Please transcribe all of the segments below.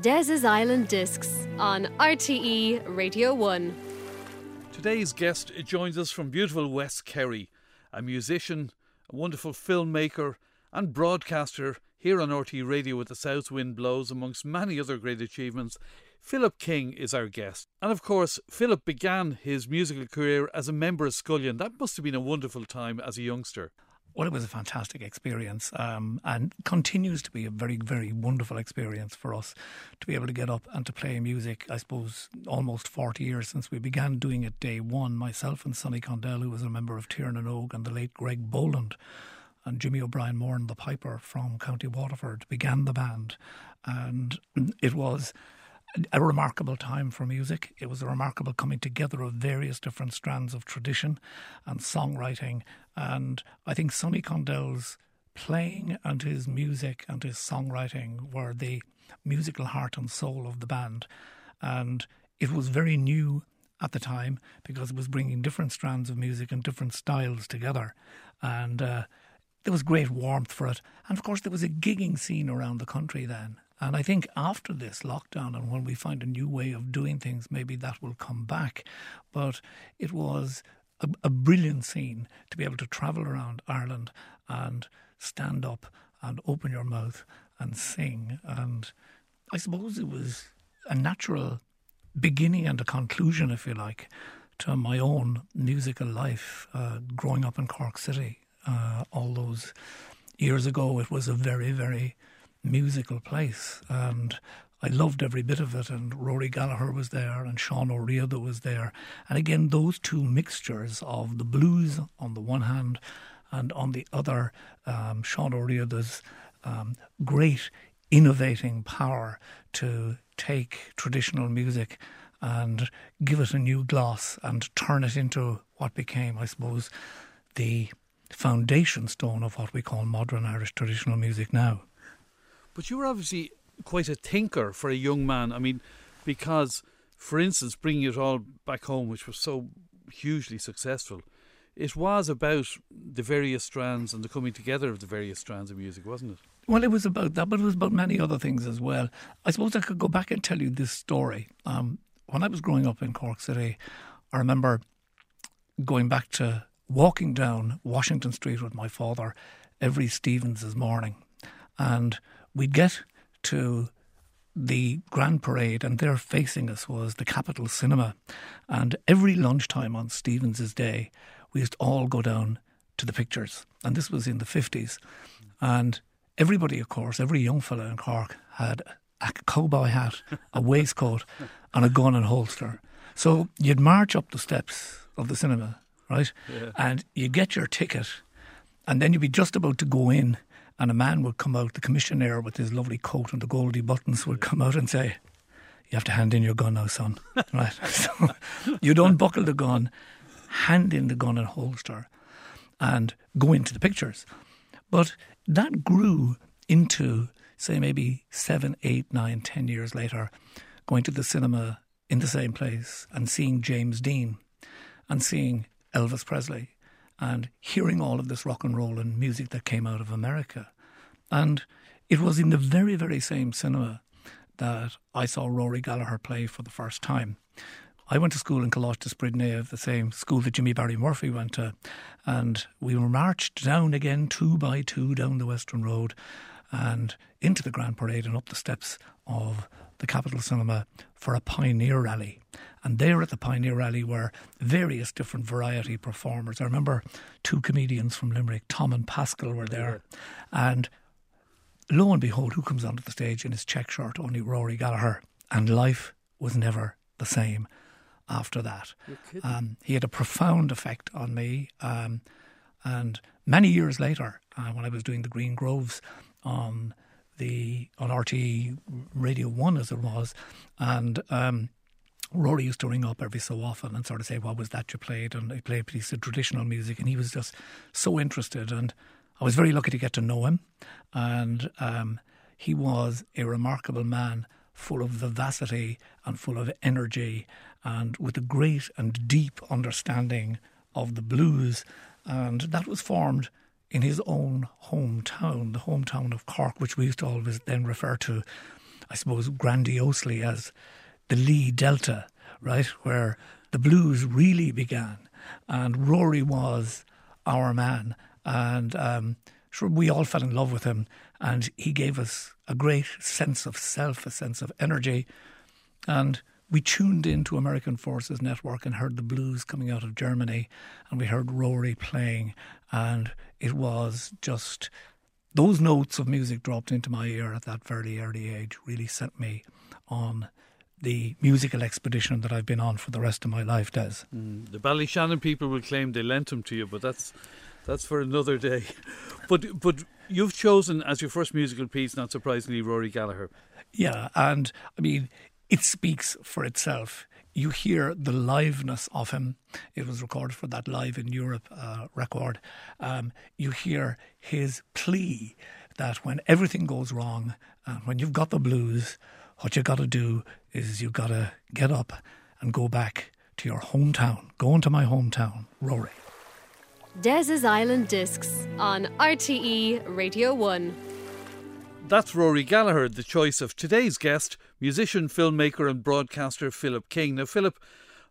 Des's Island Discs on RTE Radio 1. Today's guest joins us from beautiful West Kerry, a musician, a wonderful filmmaker, and broadcaster here on RTE Radio with the South Wind Blows, amongst many other great achievements. Philip King is our guest. And of course, Philip began his musical career as a member of Scullion. That must have been a wonderful time as a youngster. Well, it was a fantastic experience um, and continues to be a very, very wonderful experience for us to be able to get up and to play music. I suppose almost 40 years since we began doing it day one. Myself and Sonny Condell, who was a member of Tír na nÓg, and the late Greg Boland and Jimmy O'Brien Moran and the piper from County Waterford, began the band. And it was a remarkable time for music. It was a remarkable coming together of various different strands of tradition and songwriting. And I think Sonny Condell's playing and his music and his songwriting were the musical heart and soul of the band. And it was very new at the time because it was bringing different strands of music and different styles together. And uh, there was great warmth for it. And of course, there was a gigging scene around the country then. And I think after this lockdown and when we find a new way of doing things, maybe that will come back. But it was a, a brilliant scene to be able to travel around Ireland and stand up and open your mouth and sing. And I suppose it was a natural beginning and a conclusion, if you like, to my own musical life uh, growing up in Cork City. Uh, all those years ago, it was a very, very musical place. And I loved every bit of it. And Rory Gallagher was there, and Sean Ó Riada was there. And again, those two mixtures of the blues on the one hand, and on the other, um, Sean Ó Riada's um, great innovating power to take traditional music and give it a new gloss and turn it into what became, I suppose, the foundation stone of what we call modern Irish traditional music now. But you were obviously quite a thinker for a young man. I mean, because, for instance, bringing it all back home, which was so hugely successful, it was about the various strands and the coming together of the various strands of music, wasn't it? Well, it was about that, but it was about many other things as well. I suppose I could go back and tell you this story. Um, when I was growing up in Cork City, I remember going back to walking down Washington Street with my father every Stevens's morning, and we'd get to the Grand Parade, and there facing us was the Capitol Cinema. And every lunchtime on Stevens's Day, we used to all go down to the pictures. And this was in the 50s. And everybody, of course, every young fellow in Cork had a cowboy hat, a waistcoat, and a gun and holster. So you'd march up the steps of the cinema, right? Yeah. And you'd get your ticket, and then you'd be just about to go in and a man would come out, the commissioner with his lovely coat and the goldy buttons would come out and say, You have to hand in your gun now, son. right? So you'd unbuckle the gun, hand in the gun and holster, and go into the pictures. But that grew into, say, maybe seven, eight, nine, ten years later, going to the cinema in the same place and seeing James Dean and seeing Elvis Presley and hearing all of this rock and roll and music that came out of America. And it was in the very, very same cinema that I saw Rory Gallagher play for the first time. I went to school in Coláiste Spridnea, the same school that Jimmy Barry Murphy went to, and we were marched down again two by two down the Western Road and into the Grand Parade and up the steps of the Capitol Cinema for a pioneer rally. And there at the Pioneer Rally were various different variety performers. I remember two comedians from Limerick, Tom and Pascal, were there. And lo and behold, who comes onto the stage in his check shirt? Only Rory Gallagher. And life was never the same after that. Um, he had a profound effect on me. Um, and many years later, uh, when I was doing the Green Groves on the on RTE Radio One as it was, and um, Rory used to ring up every so often and sort of say, What was that you played? And he played a piece of traditional music, and he was just so interested. And I was very lucky to get to know him. And um, he was a remarkable man, full of vivacity and full of energy, and with a great and deep understanding of the blues. And that was formed in his own hometown, the hometown of Cork, which we used to always then refer to, I suppose, grandiosely as the Lee Delta, right, where the blues really began. And Rory was our man. And um, sure, we all fell in love with him. And he gave us a great sense of self, a sense of energy. And we tuned into American Forces Network and heard the blues coming out of Germany. And we heard Rory playing. And it was just those notes of music dropped into my ear at that very early age really sent me on the musical expedition that I've been on for the rest of my life, Des. Mm, the Ballyshannon people will claim they lent them to you, but that's that's for another day. But but you've chosen as your first musical piece, not surprisingly, Rory Gallagher. Yeah, and I mean, it speaks for itself. You hear the liveness of him. It was recorded for that Live in Europe uh, record. Um, you hear his plea that when everything goes wrong, uh, when you've got the blues, what you got to do is you got to get up and go back to your hometown. Go into my hometown, Rory. Des's Island Discs on RTE Radio 1. That's Rory Gallagher, the choice of today's guest, musician, filmmaker, and broadcaster Philip King. Now, Philip,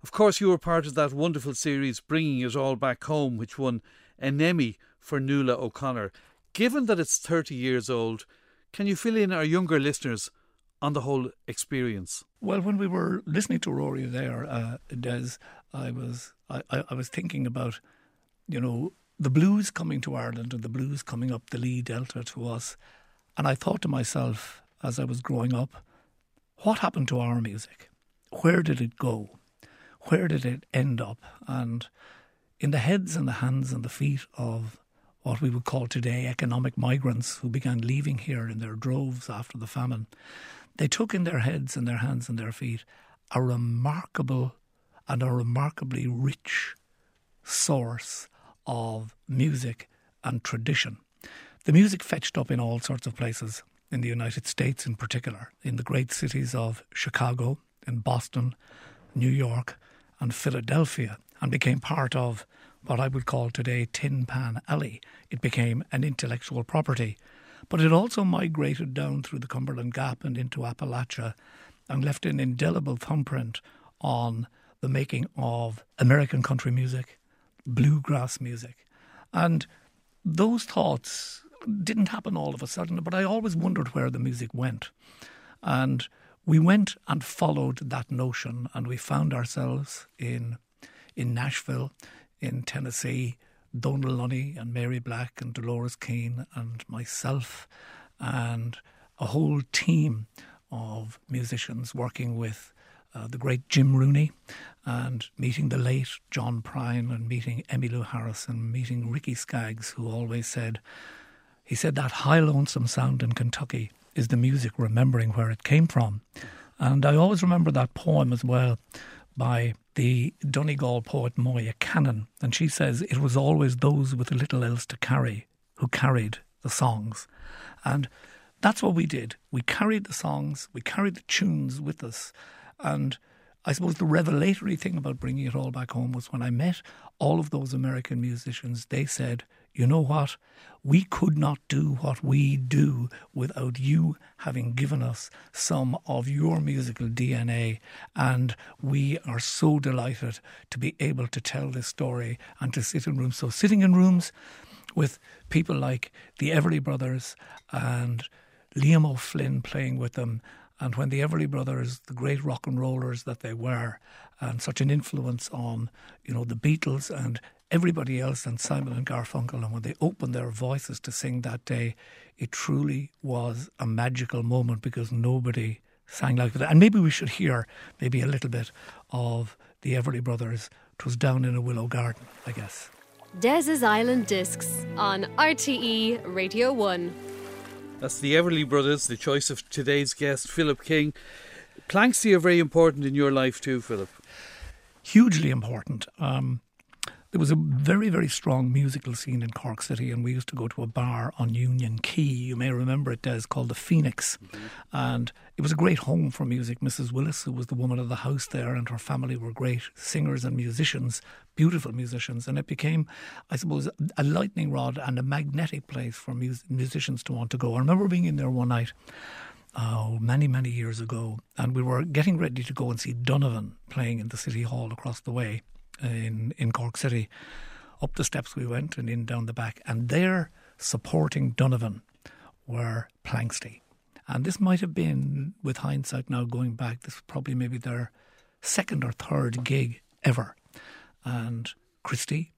of course, you were part of that wonderful series, Bringing It All Back Home, which won an Emmy for Nuala O'Connor. Given that it's 30 years old, can you fill in our younger listeners on the whole experience? Well, when we were listening to Rory there, uh, Des, I was I, I was thinking about, you know, the blues coming to Ireland and the blues coming up the Lee Delta to us, and I thought to myself as I was growing up, what happened to our music? Where did it go? Where did it end up? And in the heads and the hands and the feet of what we would call today economic migrants who began leaving here in their droves after the famine, they took in their heads and their hands and their feet a remarkable and a remarkably rich source of music and tradition. The music fetched up in all sorts of places, in the United States in particular, in the great cities of Chicago, in Boston, New York, and Philadelphia, and became part of what I would call today Tin Pan Alley. It became an intellectual property but it also migrated down through the Cumberland Gap and into Appalachia and left an indelible thumbprint on the making of American country music, bluegrass music. And those thoughts didn't happen all of a sudden, but I always wondered where the music went. And we went and followed that notion, and we found ourselves in in Nashville, in Tennessee, Donal Lunny and Mary Black and Dolores Keane and myself and a whole team of musicians working with uh, the great Jim Rooney and meeting the late John Prine and meeting Emmylou Harris and meeting Ricky Skaggs, who always said, he said that high lonesome sound in Kentucky is the music remembering where it came from. And I always remember that poem as well by the Donegal poet Moya Cannon, and she says it was always those with a little else to carry who carried the songs. And that's what we did. We carried the songs, we carried the tunes with us, and I suppose the revelatory thing about bringing it all back home was when I met all of those American musicians, they said, you know what? We could not do what we do without you having given us some of your musical DNA. And we are so delighted to be able to tell this story and to sit in rooms. So, sitting in rooms with people like the Everly Brothers and Liam O'Flynn playing with them and when the Everly Brothers, the great rock and rollers that they were, and such an influence on, you know, the Beatles and everybody else and Simon and Garfunkel. And when they opened their voices to sing that day, it truly was a magical moment because nobody sang like that. And maybe we should hear maybe a little bit of the Everly Brothers. It was down in a willow garden, I guess. Des's Island Discs on RTE Radio 1. That's the Everly Brothers, the choice of today's guest, Philip King. Planxty are very important in your life too, Philip. Hugely important. Um, there was a very, very strong musical scene in Cork City, and we used to go to a bar on Union Quay. You may remember it as called the Phoenix. Mm-hmm. And it was a great home for music. Mrs. Willis, who was the woman of the house there, and her family were great singers and musicians, beautiful musicians. And it became, I suppose, a lightning rod and a magnetic place for musicians to want to go. I remember being in there one night. Oh, many, many years ago, and we were getting ready to go and see Donovan playing in the City Hall across the way in, in Cork City. Up the steps we went and in down the back. And there, supporting Donovan, were Planxty. And this might have been, with hindsight now going back, this was probably maybe their second or third gig ever. And Christy,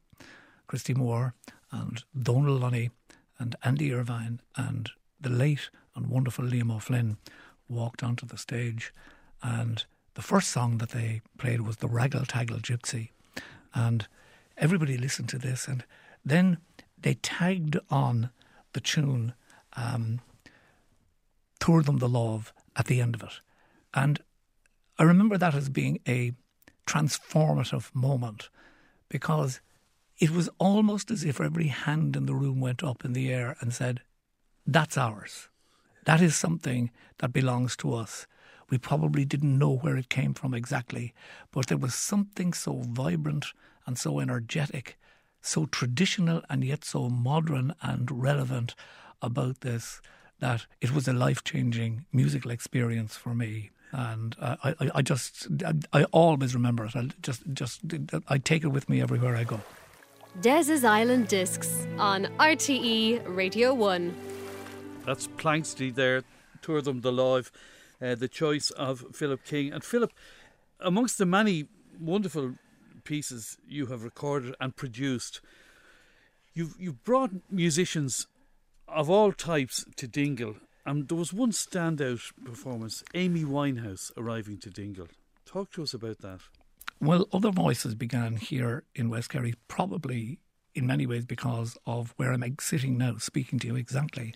Christy Moore, and Donal Lunny, and Andy Irvine, and the late and wonderful Liam O'Flynn walked onto the stage. And the first song that they played was the Raggle Taggle Gypsy and everybody listened to this, and then they tagged on the tune um, "Tabhair Dom Do Lámh" at the end of it, and I remember that as being a transformative moment because it was almost as if every hand in the room went up in the air and said, That's ours. That is something that belongs to us. We probably didn't know where it came from exactly, but there was something so vibrant and so energetic, so traditional and yet so modern and relevant about this that it was a life changing musical experience for me. And uh, I, I just, I always remember it. I just, just, I take it with me everywhere I go. Des's Island Discs on RTE Radio 1. That's Planxty there, Tabhair Dom Do Lámh uh, the choice of Philip King. And Philip, amongst the many wonderful pieces you have recorded and produced, you've you've brought musicians of all types to Dingle. And there was one standout performance, Amy Winehouse arriving to Dingle. Talk to us about that. Well, other voices began here in West Kerry, probably in many ways because of where I'm sitting now, speaking to you exactly.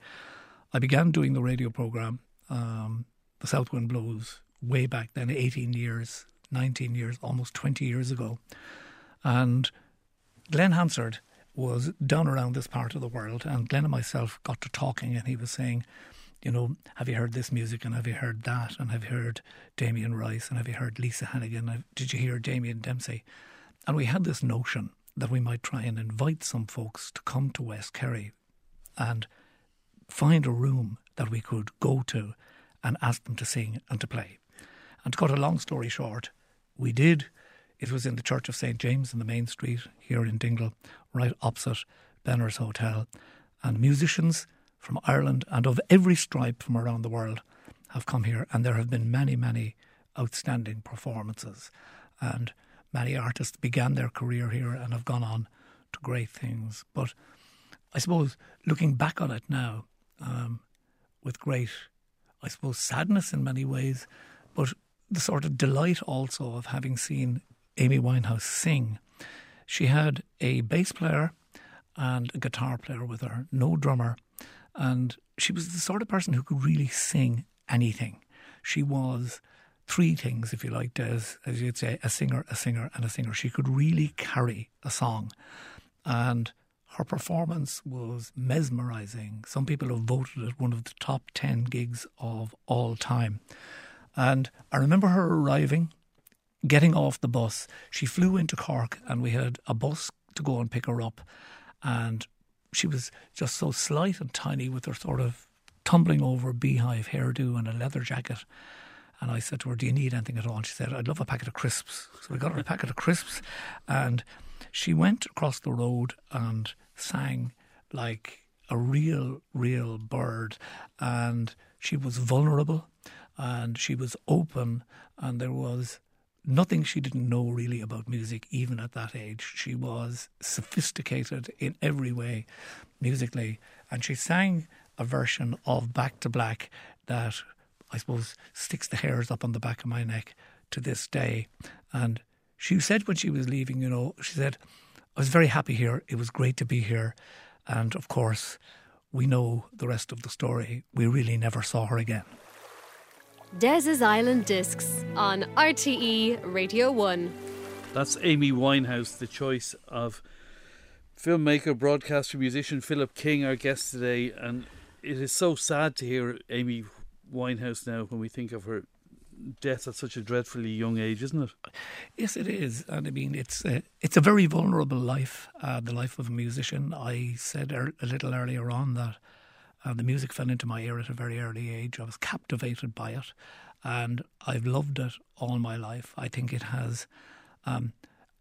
I began doing the radio program um, the South Wind Blows way back then, 18 years, 19 years, almost 20 years ago. And Glen Hansard was down around this part of the world, and Glenn and myself got to talking, and he was saying, you know, have you heard this music and have you heard that and have you heard Damien Rice and have you heard Lisa Hannigan? Did you hear Damien Dempsey? And we had this notion that we might try and invite some folks to come to West Kerry and find a room that we could go to and asked them to sing and to play. And to cut a long story short, we did. It was in the Church of St. James in the main street here in Dingle, right opposite Benner's Hotel. And musicians from Ireland and of every stripe from around the world have come here. And there have been many, many outstanding performances. And many artists began their career here and have gone on to great things. But I suppose looking back on it now um, with great I suppose, sadness in many ways, but the sort of delight also of having seen Amy Winehouse sing. She had a bass player and a guitar player with her, no drummer, and she was the sort of person who could really sing anything. She was three things, if you like, as, as you'd say, a singer, a singer, and a singer. She could really carry a song. And her performance was mesmerizing. Some people have voted it one of the top 10 gigs of all time. And I remember her arriving, getting off the bus. She flew into Cork, and we had a bus to go and pick her up. And she was just so slight and tiny with her sort of tumbling over beehive hairdo and a leather jacket. And I said to her, Do you need anything at all? And she said, I'd love a packet of crisps. So we got her a packet of crisps. And she went across the road and sang like a real, real bird. And she was vulnerable and she was open, and there was nothing she didn't know really about music, even at that age. She was sophisticated in every way musically, and she sang a version of Back to Black that I suppose sticks the hairs up on the back of my neck to this day. And she said when she was leaving, you know, she said, I was very happy here. It was great to be here. And of course, we know the rest of the story. We really never saw her again. Des's Island Discs on RTE Radio 1. That's Amy Winehouse, the choice of filmmaker, broadcaster, musician Philip King, our guest today. And it is so sad to hear Amy Winehouse now when we think of her death at such a dreadfully young age, isn't it? Yes, it is, and I mean it's a, it's a very vulnerable life, uh, the life of a musician. I said er, a little earlier on that uh, the music fell into my ear at a very early age. I was captivated by it, and I've loved it all my life. I think it has. Um,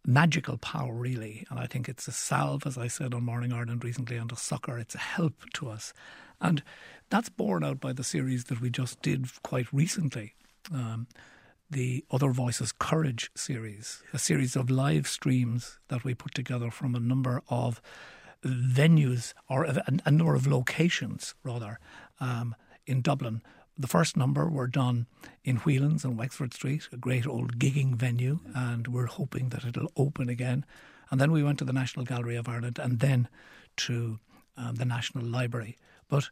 magical power, really. And I think it's a salve, as I said on Morning Ireland recently, and a succor. It's a help to us. And that's borne out by the series that we just did quite recently. Um, the Other Voices Courage series, a series of live streams that we put together from a number of venues or a, a number of locations, rather, um, in Dublin. The first number were done in Whelan's on Wexford Street, a great old gigging venue, and we're hoping that it'll open again. And then we went to the National Gallery of Ireland and then to um, the National Library. But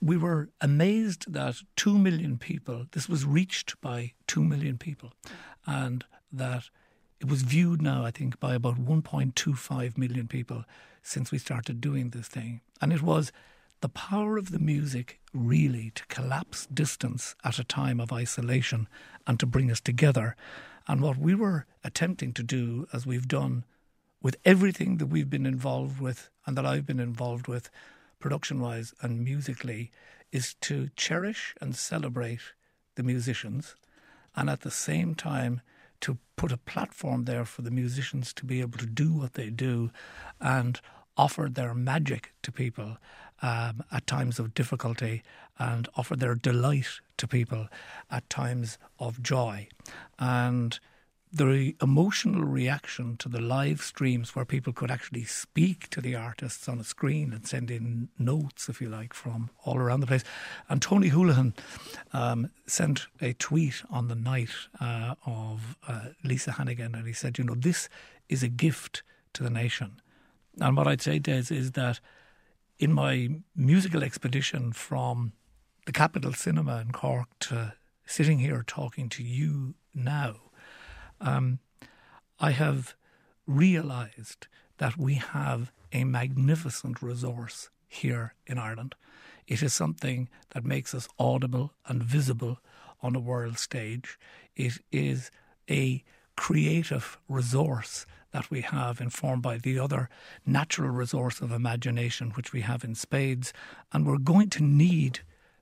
we were amazed that 2 million people, this was reached by 2 million people, and that it was viewed now, I think, by about 1.25 million people since we started doing this thing. And it was the power of the music really to collapse distance at a time of isolation and to bring us together. And what we were attempting to do, as we've done with everything that we've been involved with and that I've been involved with, production wise and musically, is to cherish and celebrate the musicians and at the same time to put a platform there for the musicians to be able to do what they do and offer their magic to people um, at times of difficulty and offer their delight to people at times of joy. And the emotional reaction to the live streams where people could actually speak to the artists on a screen and send in notes, if you like, from all around the place. And Tony Holohan um, sent a tweet on the night uh, of uh, Lisa Hannigan, and he said, You know, this is a gift to the nation. And what I'd say, Des, is that in my musical expedition from the Capitol Cinema in Cork to sitting here talking to you now, um, I have realised that we have a magnificent resource here in Ireland. It is something that makes us audible and visible on a world stage. It is a creative resource that we have, informed by the other natural resource of imagination, which we have in spades. And we're going to need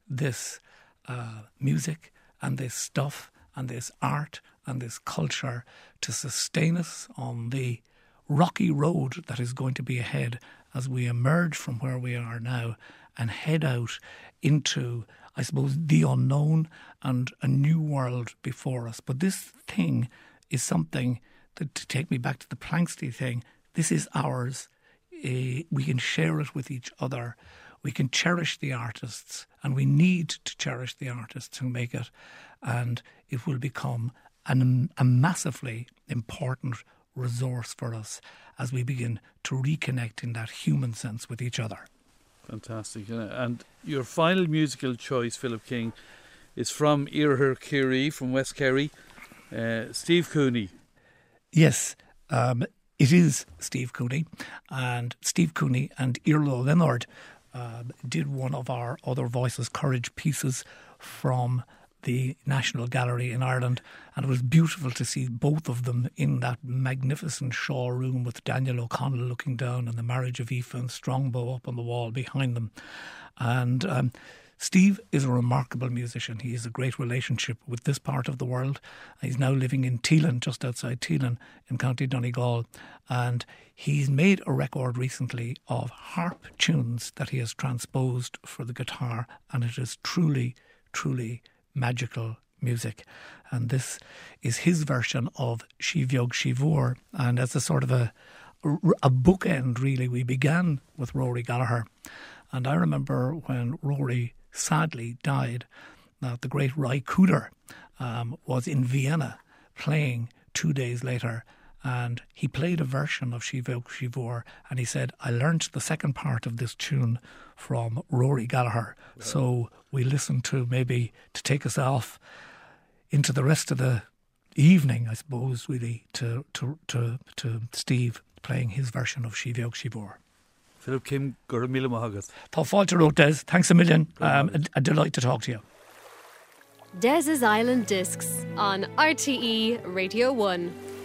this uh, music and this stuff and this art and this culture to sustain us on the rocky road that is going to be ahead as we emerge from where we are now and head out into, I suppose, the unknown and a new world before us. But this thing is something that, to take me back to the Planxty thing, this is ours. Uh, we can share it with each other. We can cherish the artists, and we need to cherish the artists who make it. And it will become an, a massively important resource for us as we begin to reconnect in that human sense with each other. Fantastic. And your final musical choice, Philip King, is from Iarthar Ciarraí from West Kerry, uh, Steve Cooney. Yes, um, it is Steve Cooney. And Steve Cooney and Iarla Ó Lionáird uh, did one of our Other Voices Courage pieces from the National Gallery in Ireland, and it was beautiful to see both of them in that magnificent Shaw room with Daniel O'Connell looking down and the marriage of Aoife and Strongbow up on the wall behind them. And um, Steve is a remarkable musician. He has a great relationship with this part of the world. He's now living in Teelin, just outside Teelin in County Donegal. And he's made a record recently of harp tunes that he has transposed for the guitar. And it is truly, truly magical music. And this is his version of Sí Bheag Sí Mhór. And as a sort of a, a bookend, really, we began with Rory Gallagher. And I remember when Rory sadly died, that the great Ry Cooder um, was in Vienna playing two days later and he played a version of Sí Bheag Sí Mhór and he said, I learnt the second part of this tune from Rory Gallagher. So we listened to maybe to take us off into the rest of the evening, I suppose, really, to to to, to Steve playing his version of Sí Bheag Sí Mhór. Philip King, gur mí mahagas. Tá fáilte wrote Des. Thanks a million. Um, a, a delight to talk to you. Des's Island Discs on RTE Radio 1.